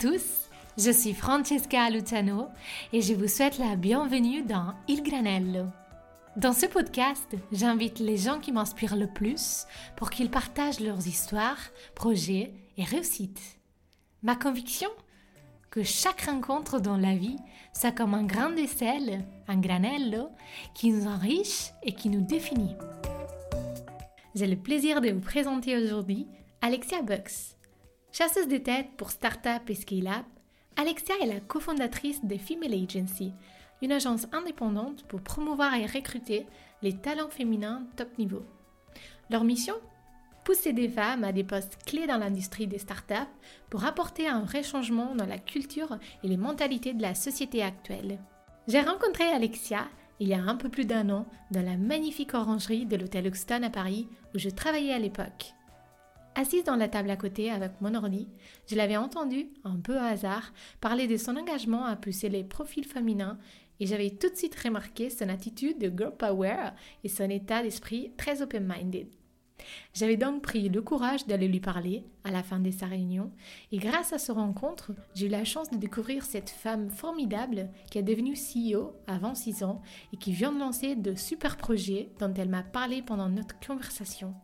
Tous, je suis Francesca Luciano et je vous souhaite la bienvenue dans Il Granello. Dans ce podcast, j'invite les gens qui m'inspirent le plus pour qu'ils partagent leurs histoires, projets et réussites. Ma conviction que chaque rencontre dans la vie, c'est comme un grain de sel, un granello, qui nous enrichit et qui nous définit. J'ai le plaisir de vous présenter aujourd'hui Alexia Bucks. Chasseuse de tête pour Startup et Scale-Up, Alexia est la cofondatrice de Female Agency, une agence indépendante pour promouvoir et recruter les talents féminins top niveau. Leur mission? Pousser des femmes à des postes clés dans l'industrie des startups pour apporter un vrai changement dans la culture et les mentalités de la société actuelle. J'ai rencontré Alexia il y a un peu plus d'un an dans la magnifique orangerie de l'hôtel Hoxton à Paris où je travaillais à l'époque. Assise dans la table à côté avec mon ordi, je l'avais entendu, un peu au hasard, parler de son engagement à pousser les profils féminins et j'avais tout de suite remarqué son attitude de girl power et son état d'esprit très open-minded. J'avais donc pris le courage d'aller lui parler à la fin de sa réunion et grâce à ce rencontre, j'ai eu la chance de découvrir cette femme formidable qui est devenue CEO avant 6 ans et qui vient de lancer de super projets dont elle m'a parlé pendant notre conversation.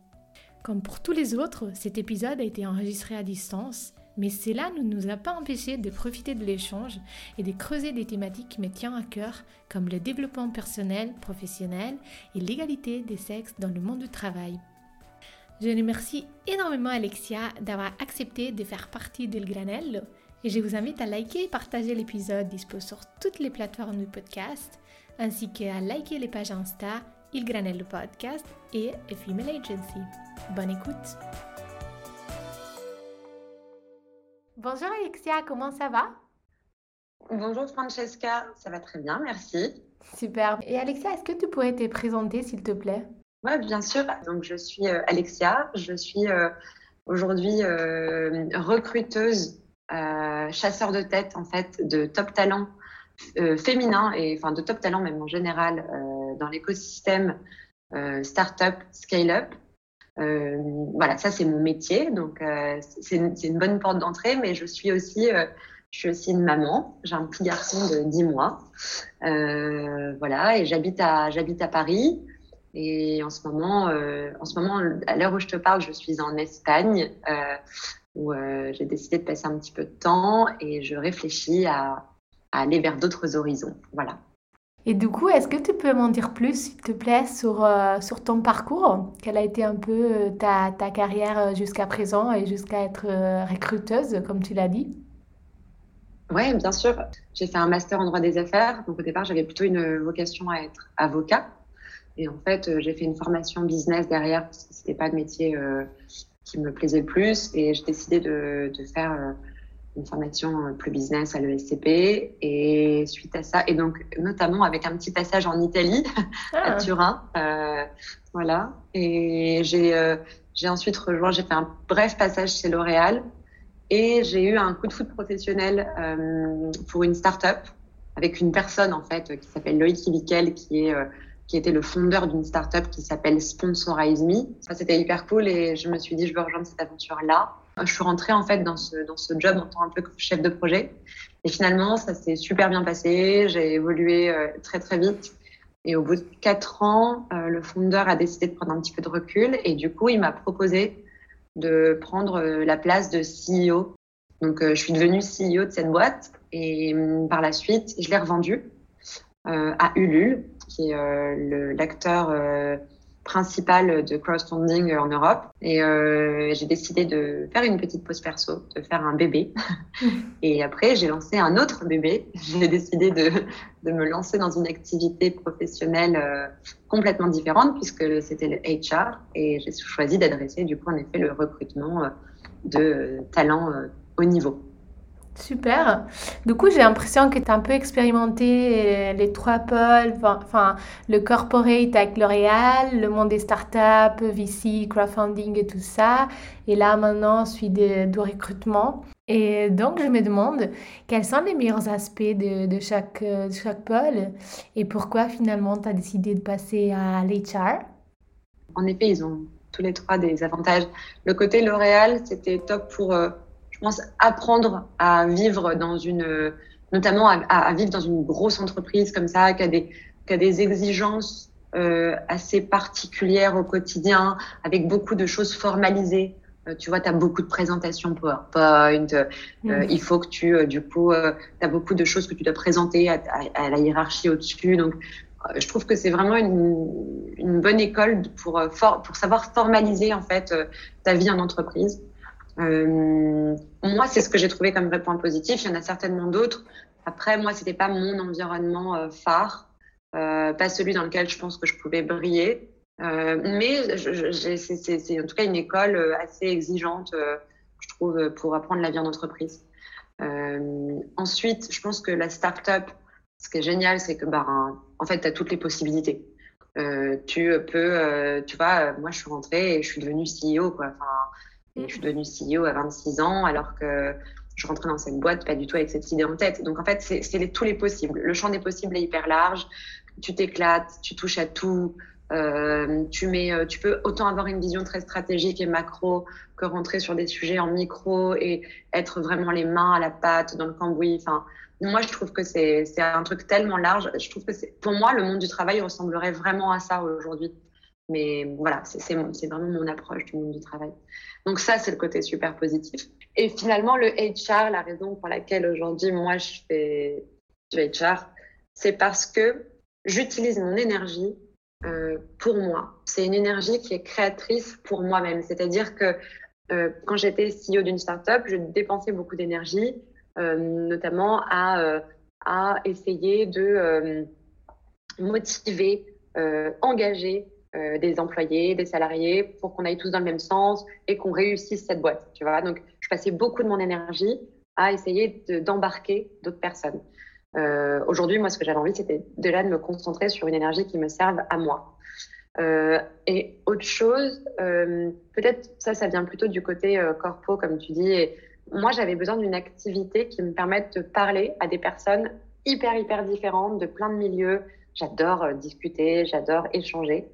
Comme pour tous les autres, cet épisode a été enregistré à distance, mais cela ne nous a pas empêché de profiter de l'échange et de creuser des thématiques qui me à cœur, comme le développement personnel, professionnel et l'égalité des sexes dans le monde du travail. Je remercie énormément Alexia d'avoir accepté de faire partie d'Il Granello et je vous invite à liker et partager l'épisode dispo sur toutes les plateformes du podcast, ainsi qu'à liker les pages Insta Il Granello Podcast et Female Agency. Bonne écoute. Bonjour Alexia, comment ça va? Bonjour Francesca, ça va très bien, merci. Super. Et Alexia, est-ce que tu pourrais te présenter s'il te plaît? Oui, bien sûr. Donc je suis euh, Alexia, je suis euh, aujourd'hui euh, recruteuse, chasseur de tête en fait de top talents féminins et enfin de top talents même en général dans l'écosystème startup, scale-up euh, voilà, ça c'est mon métier, donc euh, c'est une, bonne porte d'entrée, mais je suis aussi, euh, je suis aussi une maman. J'ai un petit garçon de 10 mois, voilà, et j'habite à, j'habite à Paris. Et en ce moment, en ce moment, à l'heure où je te parle, je suis en Espagne, où j'ai décidé de passer un petit peu de temps et je réfléchis à, à aller vers d'autres horizons. Voilà. Et du coup, est-ce que tu peux m'en dire plus, s'il te plaît, sur, euh, sur ton parcours? Quelle a été un peu euh, ta, ta carrière euh, jusqu'à présent et jusqu'à être recruteuse, comme tu l'as dit? Oui, bien sûr. J'ai fait un master en droit des affaires. Donc au départ, j'avais plutôt une vocation à être avocat. Et en fait, j'ai fait une formation business derrière parce que ce n'était pas le métier qui me plaisait le plus. Et j'ai décidé de, de faire une formation euh, plus business à l'ESCP. Et suite à ça, et donc notamment avec un petit passage en Italie, à ah. Turin. Euh, voilà. Et j'ai euh, j'ai ensuite rejoint, j'ai fait un bref passage chez L'Oréal. Et j'ai eu un coup de foot professionnel euh, pour une start-up avec une personne en fait qui s'appelle Loïc Ibikel, qui est qui était le fondeur d'une start-up qui s'appelle Sponsorize Me. Ça, c'était hyper cool et je me suis dit, je veux rejoindre cette aventure-là. Je suis rentrée en fait dans ce, dans ce job en tant un peu chef de projet. Et finalement, ça s'est super bien passé. J'ai évolué euh, très très vite. Et au bout de quatre ans, euh, le fondeur a décidé de prendre un petit peu de recul. Et du coup, il m'a proposé de prendre euh, la place de CEO. Donc, je suis devenue CEO de cette boîte. Et hum, par la suite, je l'ai revendue à Ulule, qui est l'acteur principale de crowdfunding en Europe. Et euh, j'ai décidé de faire une petite pause perso, de faire un bébé. et après, j'ai lancé un autre bébé. J'ai décidé de, de, me lancer dans une activité professionnelle euh, complètement différente puisque c'était le HR. Et j'ai choisi d'adresser, du coup, en effet, le recrutement euh, de talents haut niveau. Super. Du coup, j'ai l'impression que tu as un peu expérimenté les trois pôles, enfin, le corporate avec L'Oréal, le monde des startups, VC, crowdfunding et tout ça. Et là, maintenant, je suis du recrutement. Et donc, je me demande quels sont les meilleurs aspects de, de chaque, de chaque pôle et pourquoi finalement tu as décidé de passer à l'HR. En effet, ils ont tous les trois des avantages. Le côté L'Oréal, c'était top pour... Euh, je pense, apprendre à vivre dans une, notamment à, vivre dans une grosse entreprise comme ça, qui a des, qui a des exigences euh, assez particulières au quotidien, avec beaucoup de choses formalisées. Euh, tu vois, tu as beaucoup de présentations PowerPoint. Euh, mm. il faut que tu, du coup, tu as beaucoup de choses que tu dois présenter à, à, la hiérarchie au-dessus. Donc, je trouve que c'est vraiment une, une, bonne école pour, pour savoir formaliser en fait ta vie en entreprise. Euh, moi, c'est ce que j'ai trouvé comme vrai point positif. Il y en a certainement d'autres. Après, moi, c'était pas mon environnement euh, phare, euh, pas celui dans lequel je pense que je pouvais briller. Mais c'est en tout cas une école assez exigeante, je trouve, pour apprendre la vie en entreprise. ensuite, je pense que la start-up, ce qui est génial, c'est que bah, en fait, tu as toutes les possibilités. tu peux, tu vois, moi, je suis rentrée et je suis devenue CEO, quoi. Je suis devenue CEO à 26 ans, alors que je rentrais dans cette boîte pas du tout avec cette idée en tête. Donc en fait, c'est tous les possibles. Le champ des possibles est hyper large. Tu t'éclates, tu touches à tout. Euh, tu mets, euh, tu peux autant avoir une vision très stratégique et macro que rentrer sur des sujets en micro et être vraiment les mains à la pâte dans le cambouis. Enfin, moi, je trouve que c'est un truc tellement large. Je trouve que pour moi, le monde du travail ressemblerait vraiment à ça aujourd'hui. Mais voilà, c'est vraiment mon approche du monde du travail. Donc ça, c'est le côté super positif. Et finalement, le HR, la raison pour laquelle aujourd'hui, moi, je fais du HR, c'est parce que j'utilise mon énergie euh, pour moi. C'est une énergie qui est créatrice pour moi-même. C'est-à-dire que euh, quand j'étais CEO d'une startup, je dépensais beaucoup d'énergie, euh, notamment à, à essayer de motiver, engager euh, des employés, des salariés, pour qu'on aille tous dans le même sens et qu'on réussisse cette boîte. Tu vois, donc je passais beaucoup de mon énergie à essayer d'embarquer d'autres personnes. Euh, Aujourd'hui, moi, ce que j'avais envie, c'était déjà de me concentrer sur une énergie qui me serve à moi. Euh, et autre chose, peut-être ça, ça vient plutôt du côté corpo, comme tu dis. Et moi, j'avais besoin d'une activité qui me permette de parler à des personnes hyper, hyper différentes, de plein de milieux. J'adore discuter, j'adore échanger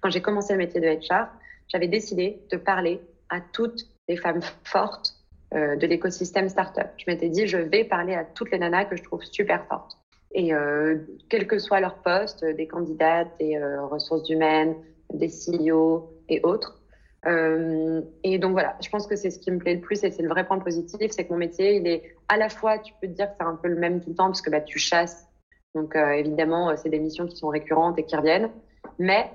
quand j'ai commencé le métier de HR, j'avais décidé de parler à toutes les femmes fortes euh, de l'écosystème startup. Je m'étais dit, je vais parler à toutes les nanas que je trouve super fortes. Et euh, quel que soit leur poste, des candidates, des euh, ressources humaines, des CEO et autres. Euh, et donc voilà, je pense que c'est ce qui me plaît le plus et c'est le vrai point positif, c'est que mon métier, il est à la fois, tu peux te dire que c'est un peu le même tout le temps parce que bah, tu chasses. Donc évidemment, c'est des missions qui sont récurrentes et qui reviennent. Mais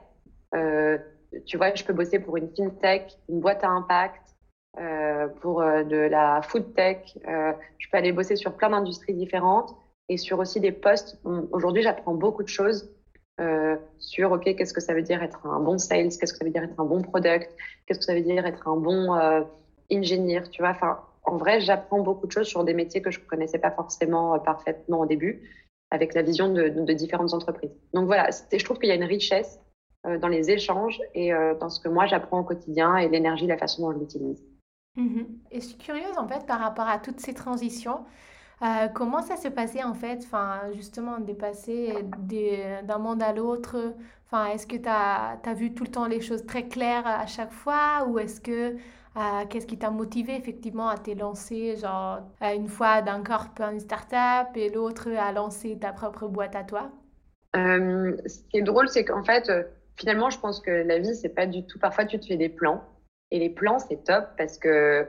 tu vois, je peux bosser pour une fintech, une boîte à impact, euh, pour euh, de la food tech. je peux aller bosser sur plein d'industries différentes et sur aussi des postes. Aujourd'hui, j'apprends beaucoup de choses sur OK, qu'est-ce que ça veut dire être un bon sales, qu'est-ce que ça veut dire être un bon product, qu'est-ce que ça veut dire être un bon ingénieur, tu vois. En vrai, j'apprends beaucoup de choses sur des métiers que je ne connaissais pas forcément parfaitement au début, avec la vision de, différentes entreprises. Donc voilà, je trouve qu'il y a une richesse euh, dans les échanges et euh, dans ce que moi j'apprends au quotidien et l'énergie, la façon dont je l'utilise. Mhm. Et je suis curieuse en fait par rapport à toutes ces transitions. Euh, comment ça s'est passé en fait, enfin, justement, de passer d'un monde à l'autre enfin, Est-ce que tu as, as, vu tout le temps les choses très claires à chaque fois? Ou est-ce que qu'est-ce qui t'a motivé effectivement à te lancer, genre une fois d'un corps à une start-up et l'autre à lancer ta propre boîte à toi? Ce qui est drôle, c'est qu'en fait, finalement, je pense que la vie, c'est pas du tout. Parfois, tu te fais des plans. Et les plans, c'est top parce que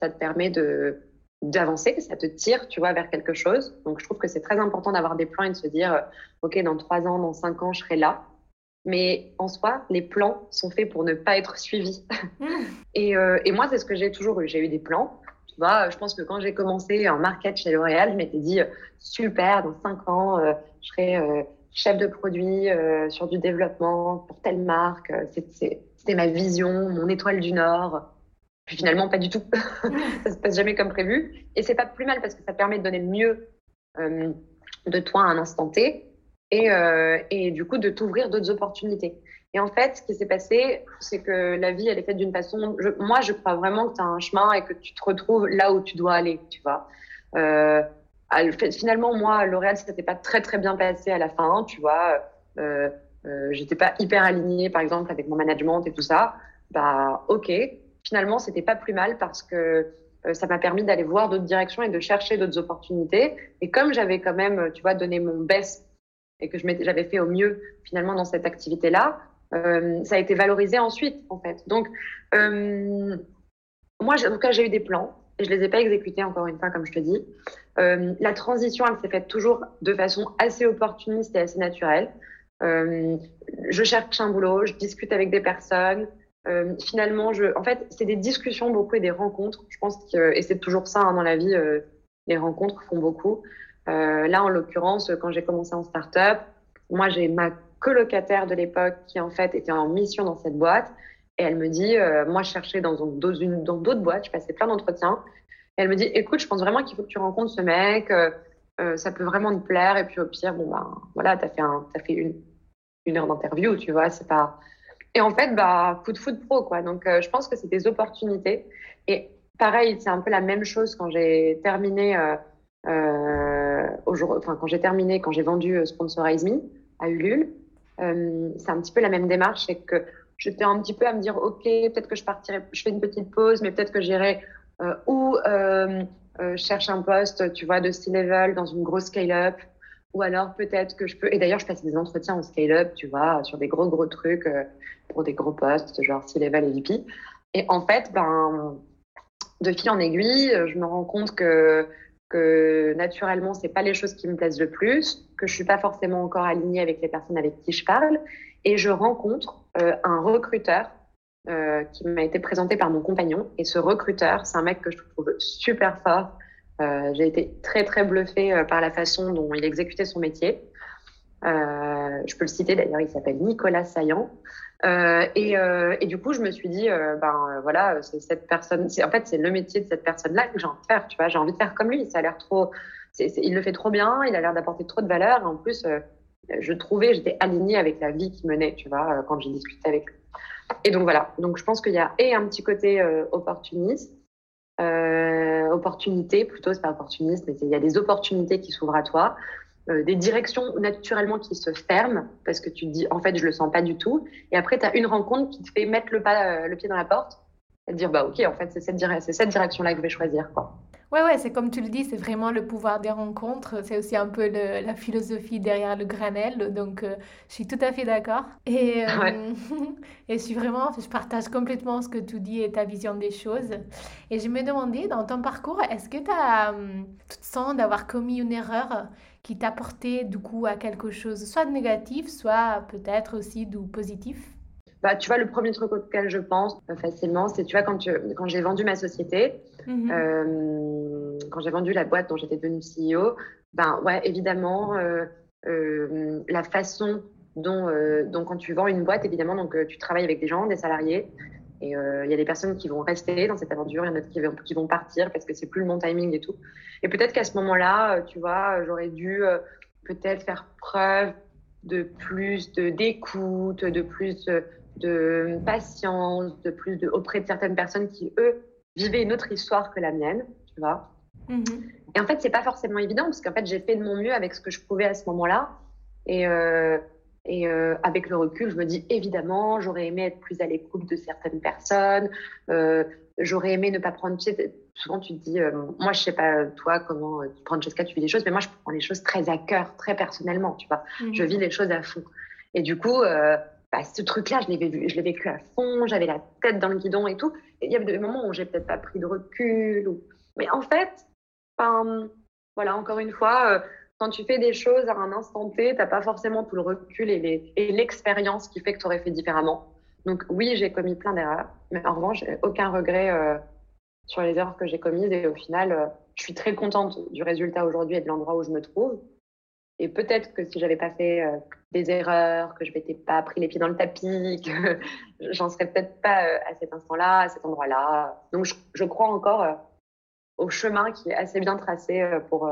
ça te permet de d'avancer, ça te tire, tu vois, vers quelque chose. Donc, je trouve que c'est très important d'avoir des plans et de se dire, OK, dans trois ans, dans cinq ans, je serai là. Mais en soi, les plans sont faits pour ne pas être suivis. Mmh. et, euh, et, moi, c'est ce que j'ai toujours eu. J'ai eu des plans. Tu vois, je pense que quand j'ai commencé en market chez L'Oréal, je m'étais dit, super, dans cinq ans, euh, je serai euh, chef de produit euh, sur du développement pour telle marque. Euh, c'était ma vision, mon étoile du Nord. Puis finalement, pas du tout. ça se passe jamais comme prévu. Et c'est pas plus mal parce que ça permet de donner mieux euh, de toi à un instant T et, du coup de t'ouvrir d'autres opportunités. Et en fait, ce qui s'est passé, c'est que la vie, elle est faite d'une façon. moi, je crois vraiment que tu as un chemin et que tu te retrouves là où tu dois aller, tu vois. Finalement, moi, L'Oréal, ça s'était pas très très bien passé à la fin, tu vois. Euh, euh, j'étais pas hyper alignée, par exemple, avec mon management et tout ça. Bah, ok. Finalement, c'était pas plus mal parce que ça m'a permis d'aller voir d'autres directions et de chercher d'autres opportunités. Et comme j'avais quand même, tu vois, donné mon best et que j'avais fait au mieux finalement dans cette activité-là, euh, ça a été valorisé ensuite, en fait. Donc, euh, moi, en tout cas, j'ai eu des plans et je les ai pas exécutés encore une fois, comme je te dis. Euh, la transition, elle s'est faite toujours de façon assez opportuniste et assez naturelle. Euh, je cherche un boulot, je discute avec des personnes. Euh, finalement, en fait, c'est des discussions beaucoup et des rencontres. Je pense que, et c'est toujours ça hein, dans la vie, les rencontres font beaucoup. là, en l'occurrence, quand j'ai commencé en start-up, moi, j'ai ma colocataire de l'époque qui en fait était en mission dans cette boîte. Et elle me dit, moi je cherchais dans d'autres boîtes, je passais plein d'entretiens. Elle me dit, écoute, je pense vraiment qu'il faut que tu rencontres ce mec, euh, euh, ça peut vraiment te plaire. Et puis au pire, bon ben voilà, t'as fait as fait une, heure d'interview, tu vois, c'est pas. Et en fait, bah coup de foot pro quoi. Donc je pense que c'est des opportunités. Et pareil, c'est un peu la même chose quand j'ai terminé. quand j'ai terminé, quand j'ai vendu Sponsorize Me à Ulule, euh, c'est un petit peu la même démarche, c'est que j'étais un petit peu à me dire, ok, peut-être que je partirai, je fais une petite pause, mais peut-être que j'irai euh, ou euh, euh, cherche un poste, tu vois, de C-level dans une grosse scale-up, ou alors peut-être que je peux. Et d'ailleurs, je passe des entretiens en scale-up, tu vois, sur des gros gros trucs euh, pour des gros postes, genre C-level et VP. Et en fait, ben, de fil en aiguille, je me rends compte que naturellement, c'est pas les choses qui me plaisent le plus, que je suis pas forcément encore alignée avec les personnes avec qui je parle, et je rencontre euh, un recruteur euh, qui m'a été présenté par mon compagnon. Et ce recruteur, c'est un mec que je trouve super fort. Euh, J'ai été très très bluffée euh, par la façon dont il exécutait son métier. Euh, je peux le citer d'ailleurs, il s'appelle Nicolas Saillant. Et, du coup, je me suis dit, ben voilà, c'est cette personne. En fait, c'est le métier de cette personne-là que j'ai envie de faire. Tu vois, j'ai envie de faire comme lui. Ça a l'air trop. Il le fait trop bien. Il a l'air d'apporter trop de valeur. En plus, je trouvais, j'étais alignée avec la vie qu'il menait. Tu vois, quand j'ai discuté avec lui. Et donc voilà. Donc je pense qu'il y a et un petit côté opportuniste. Opportunité plutôt, c'est pas opportuniste, mais il y a des opportunités qui s'ouvrent à toi. Euh, des directions naturellement qui se ferment parce que tu te dis en fait je le sens pas du tout et après tu as une rencontre qui te fait mettre le pas euh, le pied dans la porte et te dire bah OK en fait c'est cette, cette direction là que je vais choisir quoi. Ouais, ouais, c'est comme tu le dis, c'est vraiment le pouvoir des rencontres. C'est aussi un peu le, la philosophie derrière le granel. Donc, euh, je suis tout à fait d'accord. Et, euh, et je suis vraiment, je partage complètement ce que tu dis et ta vision des choses. Et je me demandais, dans ton parcours, est-ce que tu as, tu te sens d'avoir commis une erreur qui t'a porté du coup à quelque chose, soit de négatif, soit peut-être aussi du positif? Bah, tu vois, le premier truc auquel je pense euh, facilement, c'est, tu vois, quand, quand j'ai vendu ma société, mm-hmm. euh, quand j'ai vendu la boîte dont j'étais devenue CEO, ben ouais, évidemment, euh, la façon dont, dont, quand tu vends une boîte, évidemment, donc tu travailles avec des gens, des salariés, et il y a des personnes qui vont rester dans cette aventure, il y en a d'autres qui vont, qui vont partir parce que c'est plus le bon timing et tout. Et peut-être qu'à ce moment-là, tu vois, j'aurais dû peut-être faire preuve de plus de d'écoute, de plus de, patience, de plus de auprès de certaines personnes qui eux vivaient une autre histoire que la mienne, tu vois. Mm-hmm. Et en fait, c'est pas forcément évident parce qu'en fait, j'ai fait de mon mieux avec ce que je pouvais à ce moment-là. Et euh, et euh, avec le recul, je me dis évidemment, j'aurais aimé être plus à l'écoute de certaines personnes. Euh, j'aurais aimé ne pas prendre. Sais, souvent, tu te dis, moi, je sais pas toi comment tu prends Jessica, tu vis les choses, mais moi, je prends les choses très à cœur, très personnellement. Tu vois, mmh. je vis les choses à fond. Et du coup, bah, ce truc-là, je l'ai je vécu à fond. J'avais la tête dans le guidon et tout. Il y avait des moments où j'ai peut-être pas pris de recul. Mais en fait, voilà, encore une fois quand tu fais des choses à un instant T, tu n'as pas forcément tout le recul et l'expérience qui fait que tu aurais fait différemment. Donc oui, j'ai commis plein d'erreurs, mais en revanche, aucun regret euh, sur les erreurs que j'ai commises et au final, euh, je suis très contente du résultat aujourd'hui et de l'endroit où je me trouve. Et peut-être que si j'avais pas fait euh, des erreurs, que je m'étais pas pris les pieds dans le tapis, que j'en serais peut-être pas euh, à cet instant-là, à cet endroit-là. Donc je, crois encore euh, au chemin qui est assez bien tracé pour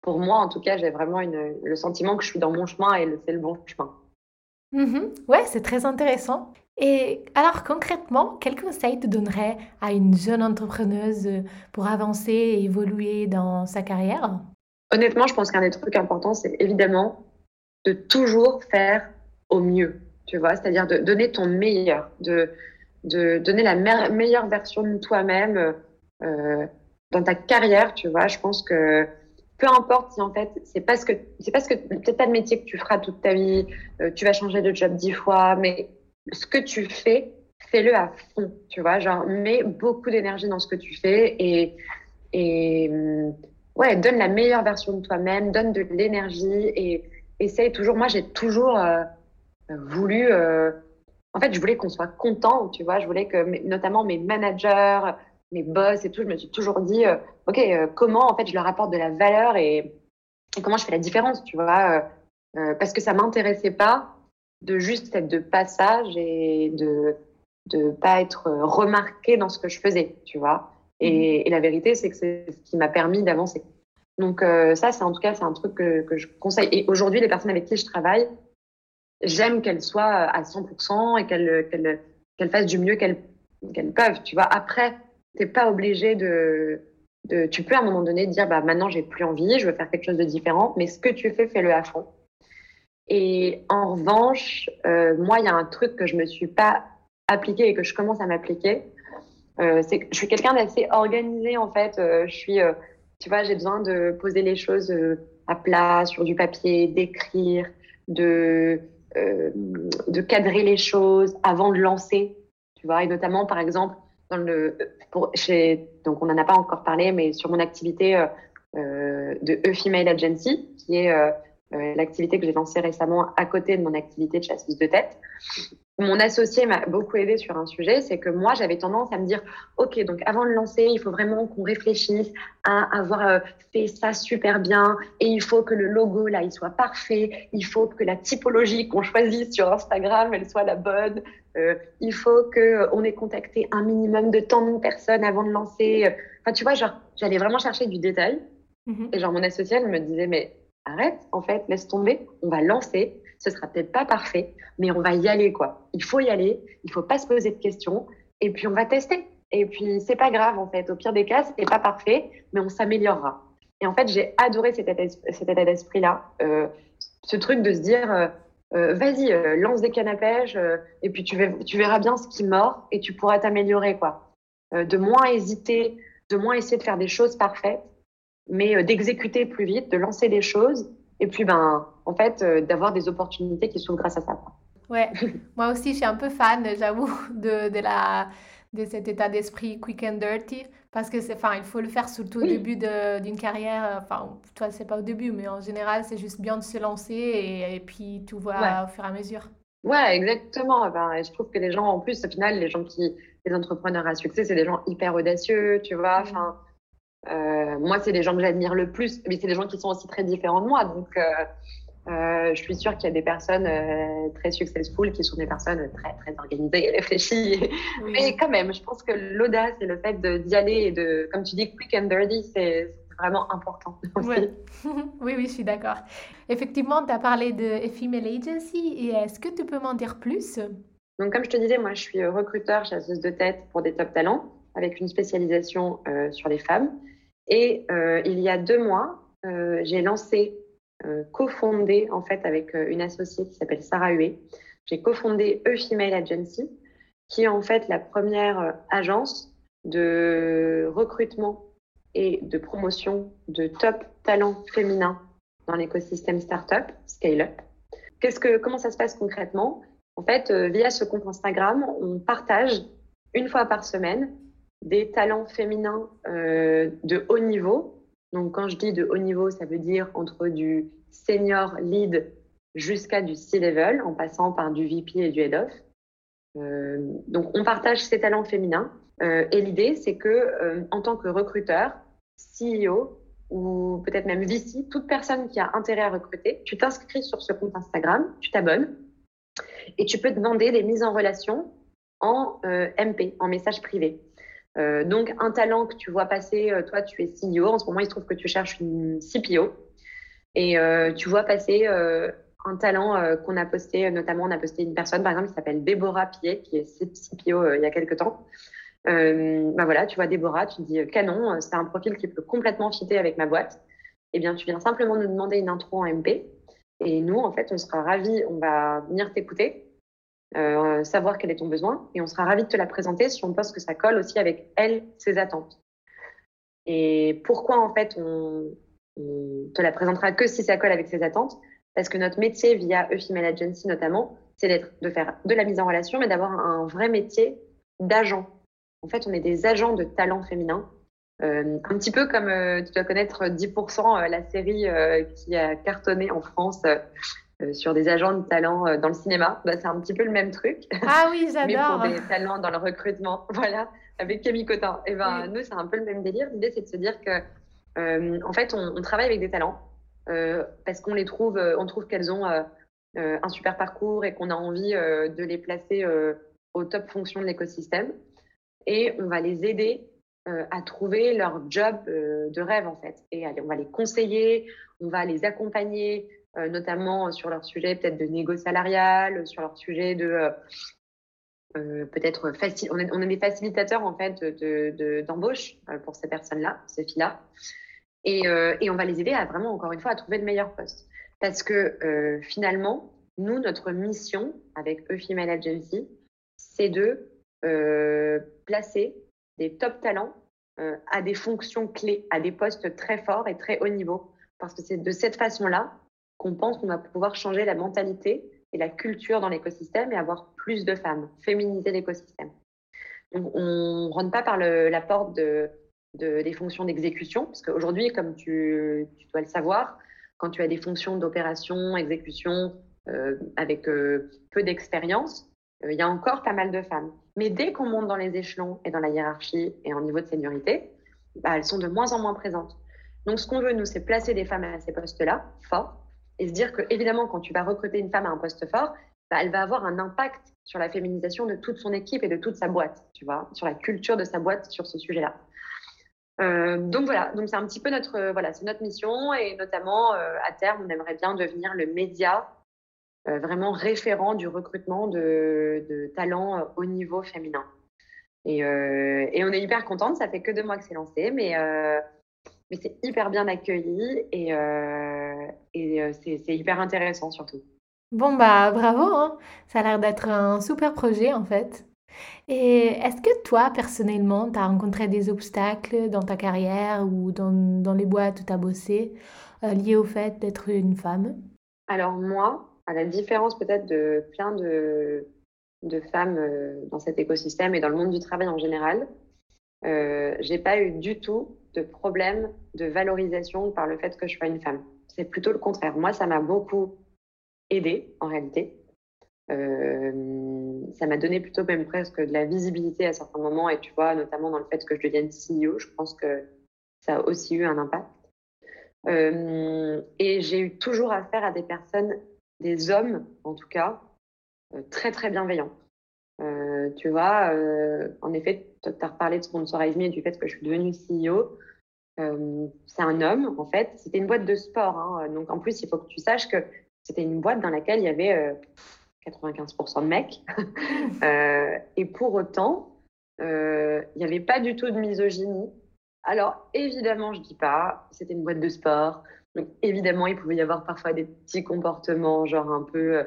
pour moi, en tout cas, j'ai vraiment le sentiment que je suis dans mon chemin et c'est le bon chemin. Mmh ouais, c'est très intéressant. Et alors concrètement, quel conseil te donnerais à une jeune entrepreneuse pour avancer et évoluer dans sa carrière? Honnêtement, je pense qu'un des trucs importants, c'est évidemment de toujours faire au mieux, tu vois, c'est-à-dire de donner ton meilleur, de, de donner la meilleure version de toi-même dans ta carrière, tu vois, je pense que peu importe si en fait c'est pas ce que c'est pas ce que peut-être pas le métier que tu feras toute ta vie, euh, tu vas changer de job dix fois, mais ce que tu fais, fais-le à fond, tu vois, genre mets beaucoup d'énergie dans ce que tu fais et et mm, ouais, donne la meilleure version de toi-même, donne de l'énergie et essaye toujours. Moi, j'ai toujours euh, voulu euh, en fait, je voulais qu'on soit content, tu vois, je voulais que notamment mes managers mes boss et tout, je me suis toujours dit, euh, OK, comment en fait je leur apporte de la valeur et, comment je fais la différence, tu vois, parce que ça m'intéressait pas de juste être de passage et de de pas être remarqué dans ce que je faisais, tu vois. Et, mmh. la vérité, c'est que c'est ce qui m'a permis d'avancer. Donc ça, c'est en tout cas, c'est un truc que, que je conseille. Et aujourd'hui, les personnes avec qui je travaille, j'aime qu'elles soient à 100% et qu'elles qu'elles qu'elles fassent du mieux qu'elles qu'elles peuvent, tu vois. Après, t'es pas obligé de, de, tu peux à un moment donné dire bah maintenant j'ai plus envie, je veux faire quelque chose de différent, mais ce que tu fais, fais-le à fond. Et en revanche, euh, moi, il y a un truc que je me suis pas appliqué et que je commence à m'appliquer. Euh, je suis quelqu'un d'assez organisé en fait. Euh, je suis, euh, tu vois, j'ai besoin de poser les choses à plat sur du papier, d'écrire, de de cadrer les choses avant de lancer. Tu vois, et notamment par exemple chez, donc on n'en a pas encore parlé, mais sur mon activité de E-Female Agency, qui est euh, euh, l'activité que j'ai lancée récemment à côté de mon activité de chasseuse de tête. Mon associé m'a beaucoup aidé sur un sujet, c'est que moi j'avais tendance à me dire, ok, donc avant de lancer, il faut vraiment qu'on réfléchisse à avoir fait ça super bien, et il faut que le logo là il soit parfait, il faut que la typologie qu'on choisisse sur Instagram elle soit la bonne, euh, il faut que on ait contacté un minimum de tant de personnes avant de lancer. Enfin tu vois, genre j'allais vraiment chercher du détail, mm-hmm. et genre mon associé elle me disait mais arrête, en fait, laisse tomber, on va lancer. Ce sera peut-être pas parfait, mais on va y aller, quoi. Il faut y aller, il faut pas se poser de questions, et puis on va tester. Et puis c'est pas grave, en fait. Au pire des cas, c'est pas parfait, mais on s'améliorera. Et en fait, j'ai adoré cet état d'esprit-là, euh, ce truc de se dire, euh, euh, vas-y, lance des cannes et puis tu, verras bien ce qui mord, et tu pourras t'améliorer, quoi. de moins hésiter, de moins essayer de faire des choses parfaites, mais euh, d'exécuter plus vite, de lancer des choses, et puis ben, en fait, euh, d'avoir des opportunités qui s'ouvrent grâce à ça. Ouais, moi aussi, je suis un peu fan, j'avoue, de, de, la, de cet état d'esprit quick and dirty, parce que c'est, enfin, il faut le faire surtout au début d'une carrière. Enfin, toi, c'est pas au début, mais en général, c'est juste bien de se lancer et, puis tout va au fur et à mesure. Ouais, exactement. Ben, je trouve que les gens, en plus, au final, les gens qui, les entrepreneurs à succès, c'est des gens hyper audacieux, tu vois. Enfin, euh, moi, c'est les gens que j'admire le plus, mais c'est des gens qui sont aussi très différents de moi. Donc, euh, euh, je suis sûre qu'il y a des personnes euh, très successful qui sont des personnes très, très organisées et réfléchies. Mais quand même, je pense que l'audace et le fait d'y aller et de, comme tu dis, quick and dirty, c'est vraiment important. oui, oui, je suis d'accord. Effectivement, tu as parlé de Female Agency et est-ce que tu peux m'en dire plus? Donc, comme je te disais, moi, je suis recruteur, chasseuse de tête pour des top talents avec une spécialisation euh, sur les femmes. Et euh, il y a deux mois, euh, j'ai lancé, cofondé en fait avec une associée qui s'appelle Sarah Huet. J'ai cofondé E-Female Agency, qui est en fait la première agence de recrutement et de promotion de top talents féminins dans l'écosystème startup, scale-up. Comment ça se passe concrètement? En fait, via ce compte Instagram, on partage une fois par semaine des talents féminins euh, de haut niveau. Donc, quand je dis de haut niveau, ça veut dire entre du senior lead jusqu'à du C-level, en passant par du VP et du head of. Euh, donc, on partage ces talents féminins. Euh, et l'idée, c'est que, euh, en tant que recruteur, CEO ou peut-être même VC, toute personne qui a intérêt à recruter, tu t'inscris sur ce compte Instagram, tu t'abonnes et tu peux demander des mises en relation en MP, en message privé. Euh, donc, un talent que tu vois passer, euh, toi, tu es CEO. En ce moment, il se trouve que tu cherches une CPO. Et euh, tu vois passer un talent qu'on a posté, notamment, on a posté une personne, par exemple, qui s'appelle Déborah Pied, qui est CPO il y a quelques temps. bah voilà, tu vois Déborah, tu dis canon, c'est un profil qui peut complètement fitter avec ma boîte. Eh bien, tu viens simplement nous demander une intro en MP. Et nous, en fait, on sera ravis, on va venir t'écouter savoir quel est ton besoin et on sera ravi de te la présenter si on pense que ça colle aussi avec elle, ses attentes. Et pourquoi en fait on, te la présentera que si ça colle avec ses attentes? Parce que notre métier via E-Female Agency notamment, c'est d'être de faire de la mise en relation, mais d'avoir un vrai métier d'agent. En fait, on est des agents de talent féminin. Euh, un petit peu comme euh, tu dois connaître 10%, euh, la série euh, qui a cartonné en France euh, sur des agents de talent dans le cinéma. Bah, c'est un petit peu le même truc. Ah oui, j'adore. Mais pour des talents dans le recrutement. Voilà, avec Camille Cotin. Et ben, oui. nous, c'est un peu le même délire. L'idée, c'est de se dire que, en fait, on, on, travaille avec des talents parce qu'on les trouve, on trouve qu'elles ont un super parcours et qu'on a envie de les placer au top fonction de l'écosystème. Et on va les aider euh, à trouver leur job euh, de rêve en fait. Et on va les conseiller, on va les accompagner, euh, notamment sur leur sujet peut-être de négo salarial, sur leur sujet de peut-être. On on est des facilitateurs en fait d'embauche de, de, pour ces personnes-là, ces filles-là. Et, et, on va les aider à vraiment encore une fois à trouver de meilleurs postes. Parce que finalement, nous, notre mission avec E-Female Agency, c'est de placer des top talents euh, à des fonctions clés, à des postes très forts et très haut niveau. Parce que c'est de cette façon-là qu'on pense qu'on va pouvoir changer la mentalité et la culture dans l'écosystème et avoir plus de femmes, féminiser l'écosystème. Donc, on ne rentre pas par la porte de, de, des fonctions d'exécution, parce qu'aujourd'hui, comme tu, tu, dois le savoir, quand tu as des fonctions d'opération, exécution, euh, avec euh, peu d'expérience, euh, il y a encore pas mal de femmes. Mais dès qu'on monte dans les échelons et dans la hiérarchie et en niveau de seniorité, bah, elles sont de moins en moins présentes. Donc, ce qu'on veut, nous, c'est placer des femmes à ces postes-là, forts, et se dire que, évidemment, quand tu vas recruter une femme à un poste fort, bah, elle va avoir un impact sur la féminisation de toute son équipe et de toute sa boîte, tu vois, sur la culture de sa boîte sur ce sujet-là. Euh, donc voilà, donc c'est un petit peu notre euh, voilà, c'est notre mission et notamment euh, à terme, on aimerait bien devenir le média vraiment référent du recrutement de, talents au niveau féminin. Et, et, on est hyper contente, ça fait que deux mois que c'est lancé, mais, mais c'est hyper bien accueilli et, et c'est hyper intéressant surtout. Bon, bah bravo, hein. ça a l'air d'être un super projet en fait. Et est-ce que toi, personnellement, tu as rencontré des obstacles dans ta carrière ou dans, dans les boîtes où tu as bossé euh, liés au fait d'être une femme? Alors moi, à la différence peut-être de plein de, de femmes euh, dans cet écosystème et dans le monde du travail en général, euh, j'ai pas eu du tout de problème de valorisation par le fait que je sois une femme. C'est plutôt le contraire. Moi, ça m'a beaucoup aidé en réalité. Euh, ça m'a donné plutôt même presque de la visibilité à certains moments et tu vois, notamment dans le fait que je devienne CEO, je pense que ça a aussi eu un impact. Euh, et j'ai eu toujours affaire à des personnes des hommes, en tout cas, euh, très très bienveillants. Euh, tu vois, euh, en effet, tu as reparlé de sponsorisme et du fait que je suis devenue CEO. Euh, c'est un homme, en fait. C'était une boîte de sport. Hein. Donc, en plus, il faut que tu saches que c'était une boîte dans laquelle il y avait 95% de mecs. et pour autant, il n'y avait pas du tout de misogynie. Alors, évidemment, je dis pas, c'était une boîte de sport. Donc, évidemment, il pouvait y avoir parfois des petits comportements, genre un peu,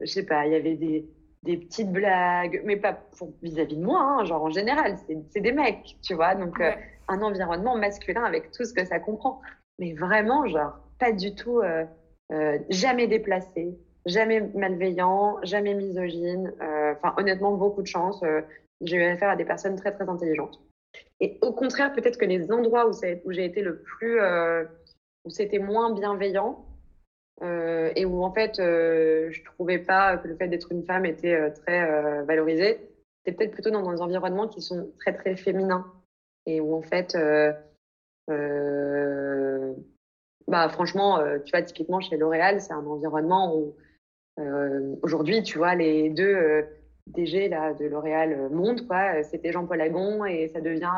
je sais pas, il y avait des, des petites blagues, mais pas vis-à-vis -vis de moi, hein, genre en général, c'est des mecs, tu vois. Donc, ouais. euh, un environnement masculin avec tout ce que ça comprend. Mais vraiment, genre, pas du tout, euh, euh jamais déplacé, jamais malveillant, jamais misogyne. Enfin, honnêtement, beaucoup de chance. J'ai eu affaire à des personnes très, très intelligentes. Et au contraire, peut-être que les endroits où, où j'ai été le plus où c'était moins bienveillant euh, et où en fait euh, je trouvais pas que le fait d'être une femme était euh, très euh, valorisé. C'était peut-être plutôt dans des environnements qui sont très très féminins et où en fait bah franchement tu vois typiquement chez L'Oréal c'est un environnement où aujourd'hui tu vois les deux DG là de L'Oréal montent quoi c'était Jean-Paul Agon et ça devient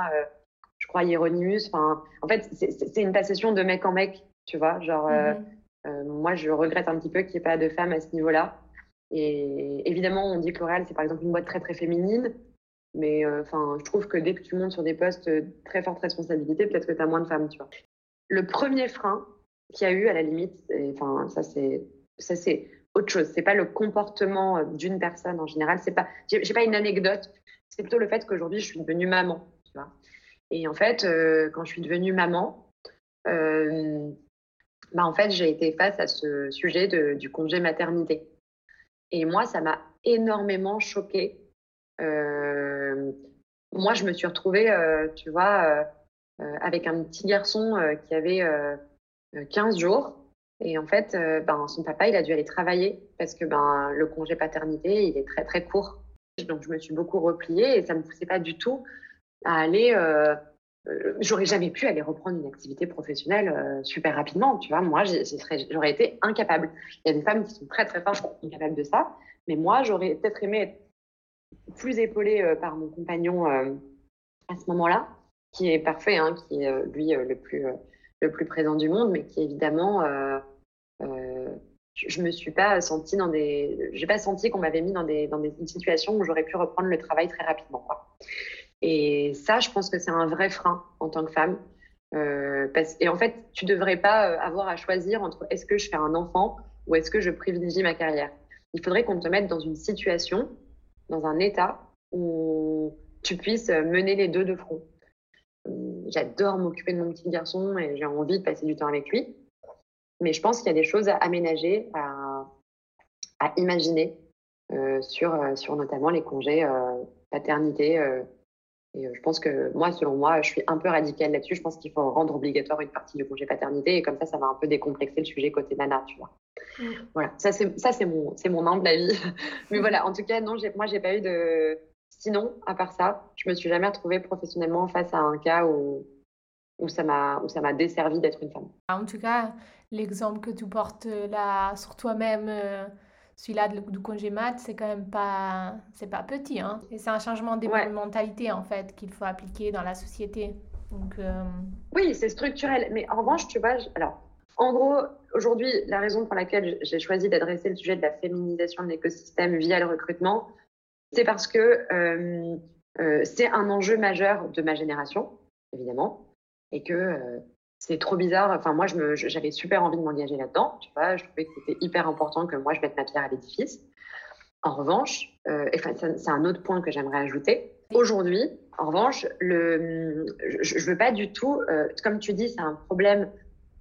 je crois, Hieronymus. Enfin, en fait, c'est une passation de mec en mec, tu vois. Genre, -hmm. Euh, moi, je regrette un petit peu qu'il n'y ait pas de femmes à ce niveau-là. Et évidemment, on dit que L'Oréal, c'est par exemple une boîte très, très féminine. Mais enfin, euh, je trouve que dès que tu montes sur des postes très forte responsabilité, peut-être que tu as moins de femmes, tu vois. Le premier frein qu'il y a eu, à la limite, enfin, ça, c'est autre chose. C'est pas le comportement d'une personne en général. C'est pas, j'ai pas une anecdote. C'est plutôt le fait qu'aujourd'hui, je suis devenue maman. Et en fait, quand je suis devenue maman, bah, en fait, j'ai été face à ce sujet de, du congé maternité. Et moi, ça m'a énormément choquée. moi, je me suis retrouvée, tu vois, avec un petit garçon qui avait 15 jours. Et en fait, ben, son papa, il a dû aller travailler parce que ben, le congé paternité, il est très, très court. Donc, je me suis beaucoup repliée et ça ne me poussait pas du tout à aller euh, j'aurais jamais pu aller reprendre une activité professionnelle euh, super rapidement. Tu vois, moi, j'aurais été incapable. Il y a des femmes qui sont très très fortes, incapables de ça, mais moi, j'aurais peut-être aimé être plus épaulée euh, par mon compagnon à ce moment-là, qui est parfait, hein, qui est lui le plus le plus présent du monde, mais qui évidemment, je me suis pas sentie dans des, j'ai pas senti qu'on m'avait mis dans des dans des situations où j'aurais pu reprendre le travail très rapidement. Quoi. Et ça, je pense que c'est un vrai frein en tant que femme. Euh, et en fait, tu devrais pas euh, avoir à choisir entre est-ce que je fais un enfant ou est-ce que je privilégie ma carrière. Il faudrait qu'on te mette dans une situation, dans un état où tu puisses mener les deux de front. J'adore m'occuper de mon petit garçon et j'ai envie de passer du temps avec lui. Mais je pense qu'il y a des choses à aménager, à, imaginer euh, sur, euh, sur notamment les congés euh, paternité et euh, je pense que moi, selon moi, je suis un peu radicale là-dessus. Je pense qu'il faut rendre obligatoire une partie du congé paternité et comme ça, ça va un peu décomplexer le sujet côté nana, tu vois. Mm. Voilà, ça c'est ça c'est mon c'est mon humble avis. Mais voilà, en tout cas, non, moi j'ai pas eu de sinon à part ça, je me suis jamais retrouvée professionnellement face à un cas où où ça m'a où ça m'a desservi d'être une femme. En tout cas, l'exemple que tu portes là sur toi-même. Euh, celui-là du congé mat, c'est quand même pas, c'est pas petit. Hein. Et c'est un changement de mentalité, en fait, qu'il faut appliquer dans la société. Donc, euh, Oui, c'est structurel. Mais en revanche, tu vois, alors, en gros, aujourd'hui, la raison pour laquelle j'ai choisi d'adresser le sujet de la féminisation de l'écosystème via le recrutement, c'est parce que euh, euh, c'est un enjeu majeur de ma génération, évidemment, et que c'est trop bizarre. Enfin, moi, j'avais super envie de m'engager là-dedans. Tu vois, je trouvais que c'était hyper important que moi, je mette ma pierre à l'édifice. En revanche, euh, c'est un autre point que j'aimerais ajouter. Aujourd'hui, en revanche, le, je ne veux pas du tout, euh, comme tu dis, c'est un problème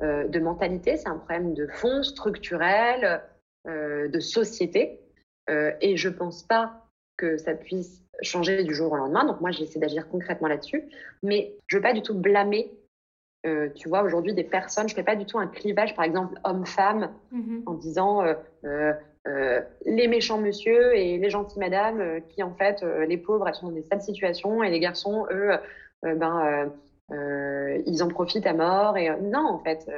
euh, de mentalité, c'est un problème de fond structurel, de société. et je ne pense pas que ça puisse changer du jour au lendemain. Donc moi, j'essaie d'agir concrètement là-dessus. Mais je ne veux pas du tout blâmer euh, tu vois, aujourd'hui, des personnes, je ne fais pas du tout un clivage, par exemple, homme-femme, mm-hmm. en disant euh, euh, les méchants monsieur et les gentils madame, qui en fait, les pauvres, elles sont dans des sales situations, et les garçons, eux, ben, ils en profitent à mort. Et non, en fait,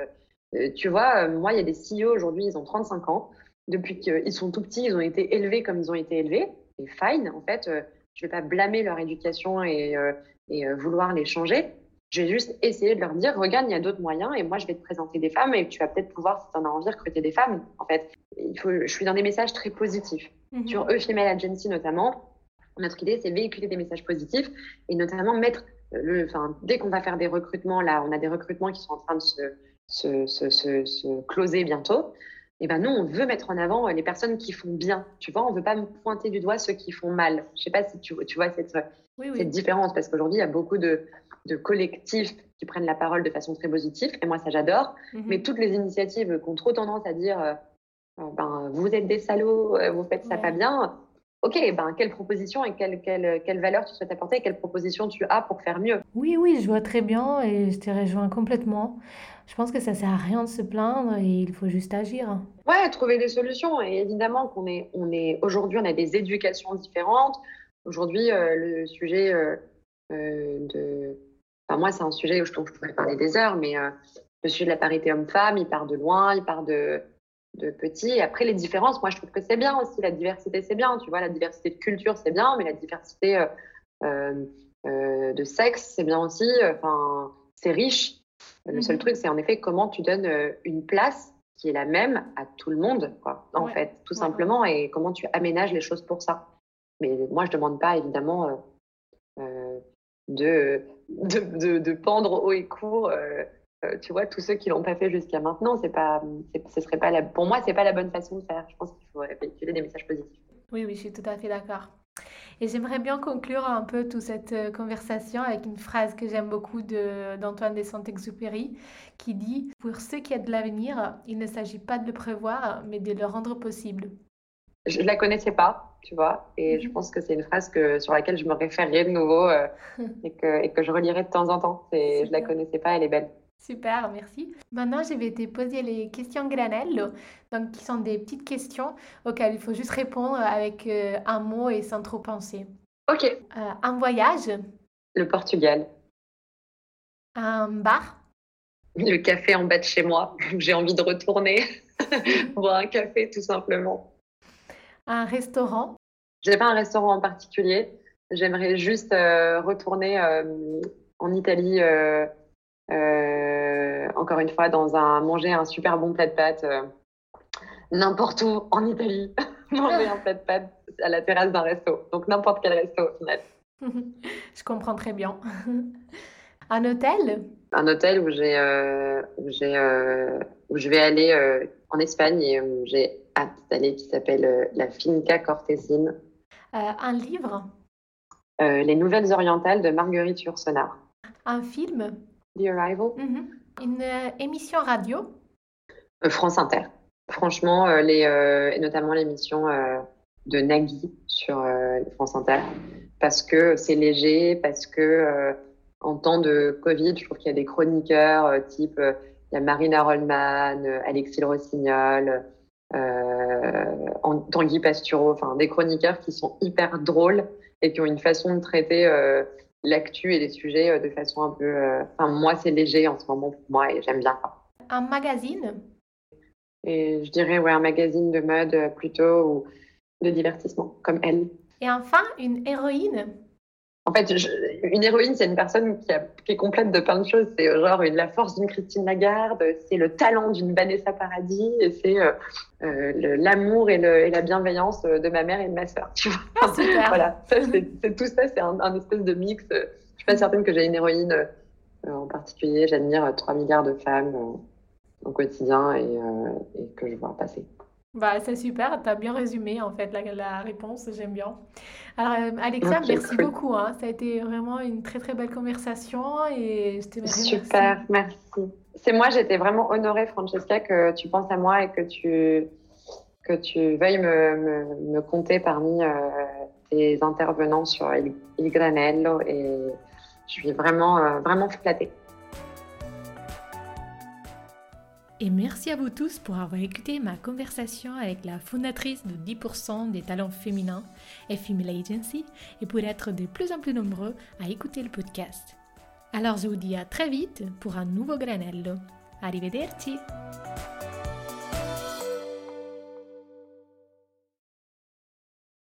tu vois, moi, il y a des CEO aujourd'hui, ils ont 35 ans. Depuis qu'ils sont tout petits, ils ont été élevés comme ils ont été élevés. Et fine, en fait, je ne vais pas blâmer leur éducation et, et vouloir les changer. Je vais juste essayer de leur dire, regarde, il y a d'autres moyens et moi, je vais te présenter des femmes et tu vas peut-être pouvoir, si tu en as envie, recruter des femmes. En fait, il faut, je suis dans des messages très positifs. Mhm. Sur E-Female Agency notamment, notre idée, c'est véhiculer des messages positifs et notamment mettre le, enfin, dès qu'on va faire des recrutements, là, on a des recrutements qui sont en train de se, se, se, se, se closer bientôt. Et ben nous, on veut mettre en avant les personnes qui font bien. Tu vois, on veut pas pointer du doigt ceux qui font mal. Je sais pas si tu, tu vois cette, cette différence parce qu'aujourd'hui, il y a beaucoup de, de collectifs qui prennent la parole de façon très positive, et moi ça j'adore, mhm. mais toutes les initiatives qui ont trop tendance à dire euh, euh, ben, vous êtes des salauds, euh, vous faites ça pas bien, ok, ben, quelle proposition et quelle, quelle, quelle valeur tu souhaites apporter, quelle proposition tu as pour faire mieux? Oui, oui, je vois très bien et je te rejoins complètement. Je pense que ça sert à rien de se plaindre et il faut juste agir. Ouais, trouver des solutions. Et évidemment qu'on est, on est aujourd'hui, on a des éducations différentes. Aujourd'hui, le sujet de moi, c'est un sujet où je, je pourrais parler des heures, mais euh, le sujet de la parité homme-femme, il part de loin, il part de, de petit. Et après, les différences, moi, je trouve que c'est bien aussi. La diversité, c'est bien. Tu vois, la diversité de culture, c'est bien, mais la diversité euh, euh, euh de sexe, c'est bien aussi. Enfin, c'est riche. Le seul mhm. truc, c'est en effet comment tu donnes une place qui est la même à tout le monde, quoi, en fait, tout simplement, et comment tu aménages les choses pour ça. Mais moi, je demande pas, évidemment, de de, de, pendre haut et court. Euh, tu vois, tous ceux qui l'ont pas fait jusqu'à maintenant, c'est pas, ce serait pas la, pour moi, c'est pas la bonne façon de faire. Je pense qu'il faut véhiculer des messages positifs. Oui, oui, je suis tout à fait d'accord. Et j'aimerais bien conclure un peu toute cette euh, conversation avec une phrase que j'aime beaucoup d'Antoine de, Saint-Exupéry qui dit Pour ce qui est de l'avenir, il ne s'agit pas de le prévoir, mais de le rendre possible. Je ne la connaissais pas, tu vois, et je mhm. pense que c'est une phrase que, sur laquelle je me référerai de nouveau euh, et, que, et, que, je relirai de temps en temps. Je ne la connaissais pas, elle est belle. Super, merci. Maintenant, je vais te poser les questions granelles, donc qui sont des petites questions auxquelles il faut juste répondre avec euh, un mot et sans trop penser. Ok. Euh, un voyage. Le Portugal. Un bar. Le café en bas de chez moi. J'ai envie de retourner boire un café tout simplement. Un restaurant. Je n'ai pas un restaurant en particulier. J'aimerais juste euh, retourner en Italie encore une fois, dans un manger un super bon plat de pâtes euh, n'importe où en Italie, manger un plat de pâtes à la terrasse d'un resto. Donc n'importe quel resto au final. Je comprends très bien. un hôtel? Un hôtel où j'ai euh, où j'ai où je vais aller en Espagne et où j'ai hâte d'aller qui s'appelle la Finca Cortesine. un livre? Les Nouvelles Orientales de Marguerite Yourcenar. Un film? The Arrival. Mhm. Une euh, émission radio euh, France Inter. Franchement, euh, les, et notamment l'émission de Nagui sur France Inter, parce que c'est léger, parce que en temps de Covid, je trouve qu'il y a des chroniqueurs type il y a Marina Rollman, Alexis Rossignol, Tanguy Pastureau, enfin des chroniqueurs qui sont hyper drôles et qui ont une façon de traiter l'actu et les sujets euh, de façon un peu. Euh, enfin, moi, c'est léger en ce moment pour moi et j'aime bien ça. Un magazine? Et je dirais, ouais, un magazine de mode euh, plutôt ou de divertissement, comme elle. Et enfin, une héroïne? En fait, une héroïne, c'est une personne qui, qui, est complète de plein de choses. C'est genre une, la force d'une Christine Lagarde, c'est le talent d'une Vanessa Paradis, et c'est euh, euh l'amour et, et, la bienveillance de ma mère et de ma sœur. Tu vois ah, super. voilà, c'est tout ça, c'est un, un, espèce de mix. Je suis pas certaine que j'ai une héroïne euh, en particulier. J'admire 3 milliards de femmes euh, au quotidien et, et que je vois passer. Bah, c'est super, tu as bien résumé en fait la, la réponse, j'aime bien. Alors euh, Alexa, merci beaucoup, hein. ça a été vraiment une très très belle conversation et je te Super, merci. C'est moi, j'étais vraiment honorée Francesca que tu penses à moi et que tu, que tu veuilles me, me, me compter parmi euh, tes intervenants sur Il, Il Granello et je suis vraiment, euh, vraiment flattée. Et merci à vous tous pour avoir écouté ma conversation avec la fondatrice de 10% des talents féminins Female Agency et pour être de plus en plus nombreux à écouter le podcast. Alors je vous dis à très vite pour un nouveau granello. Arrivederci!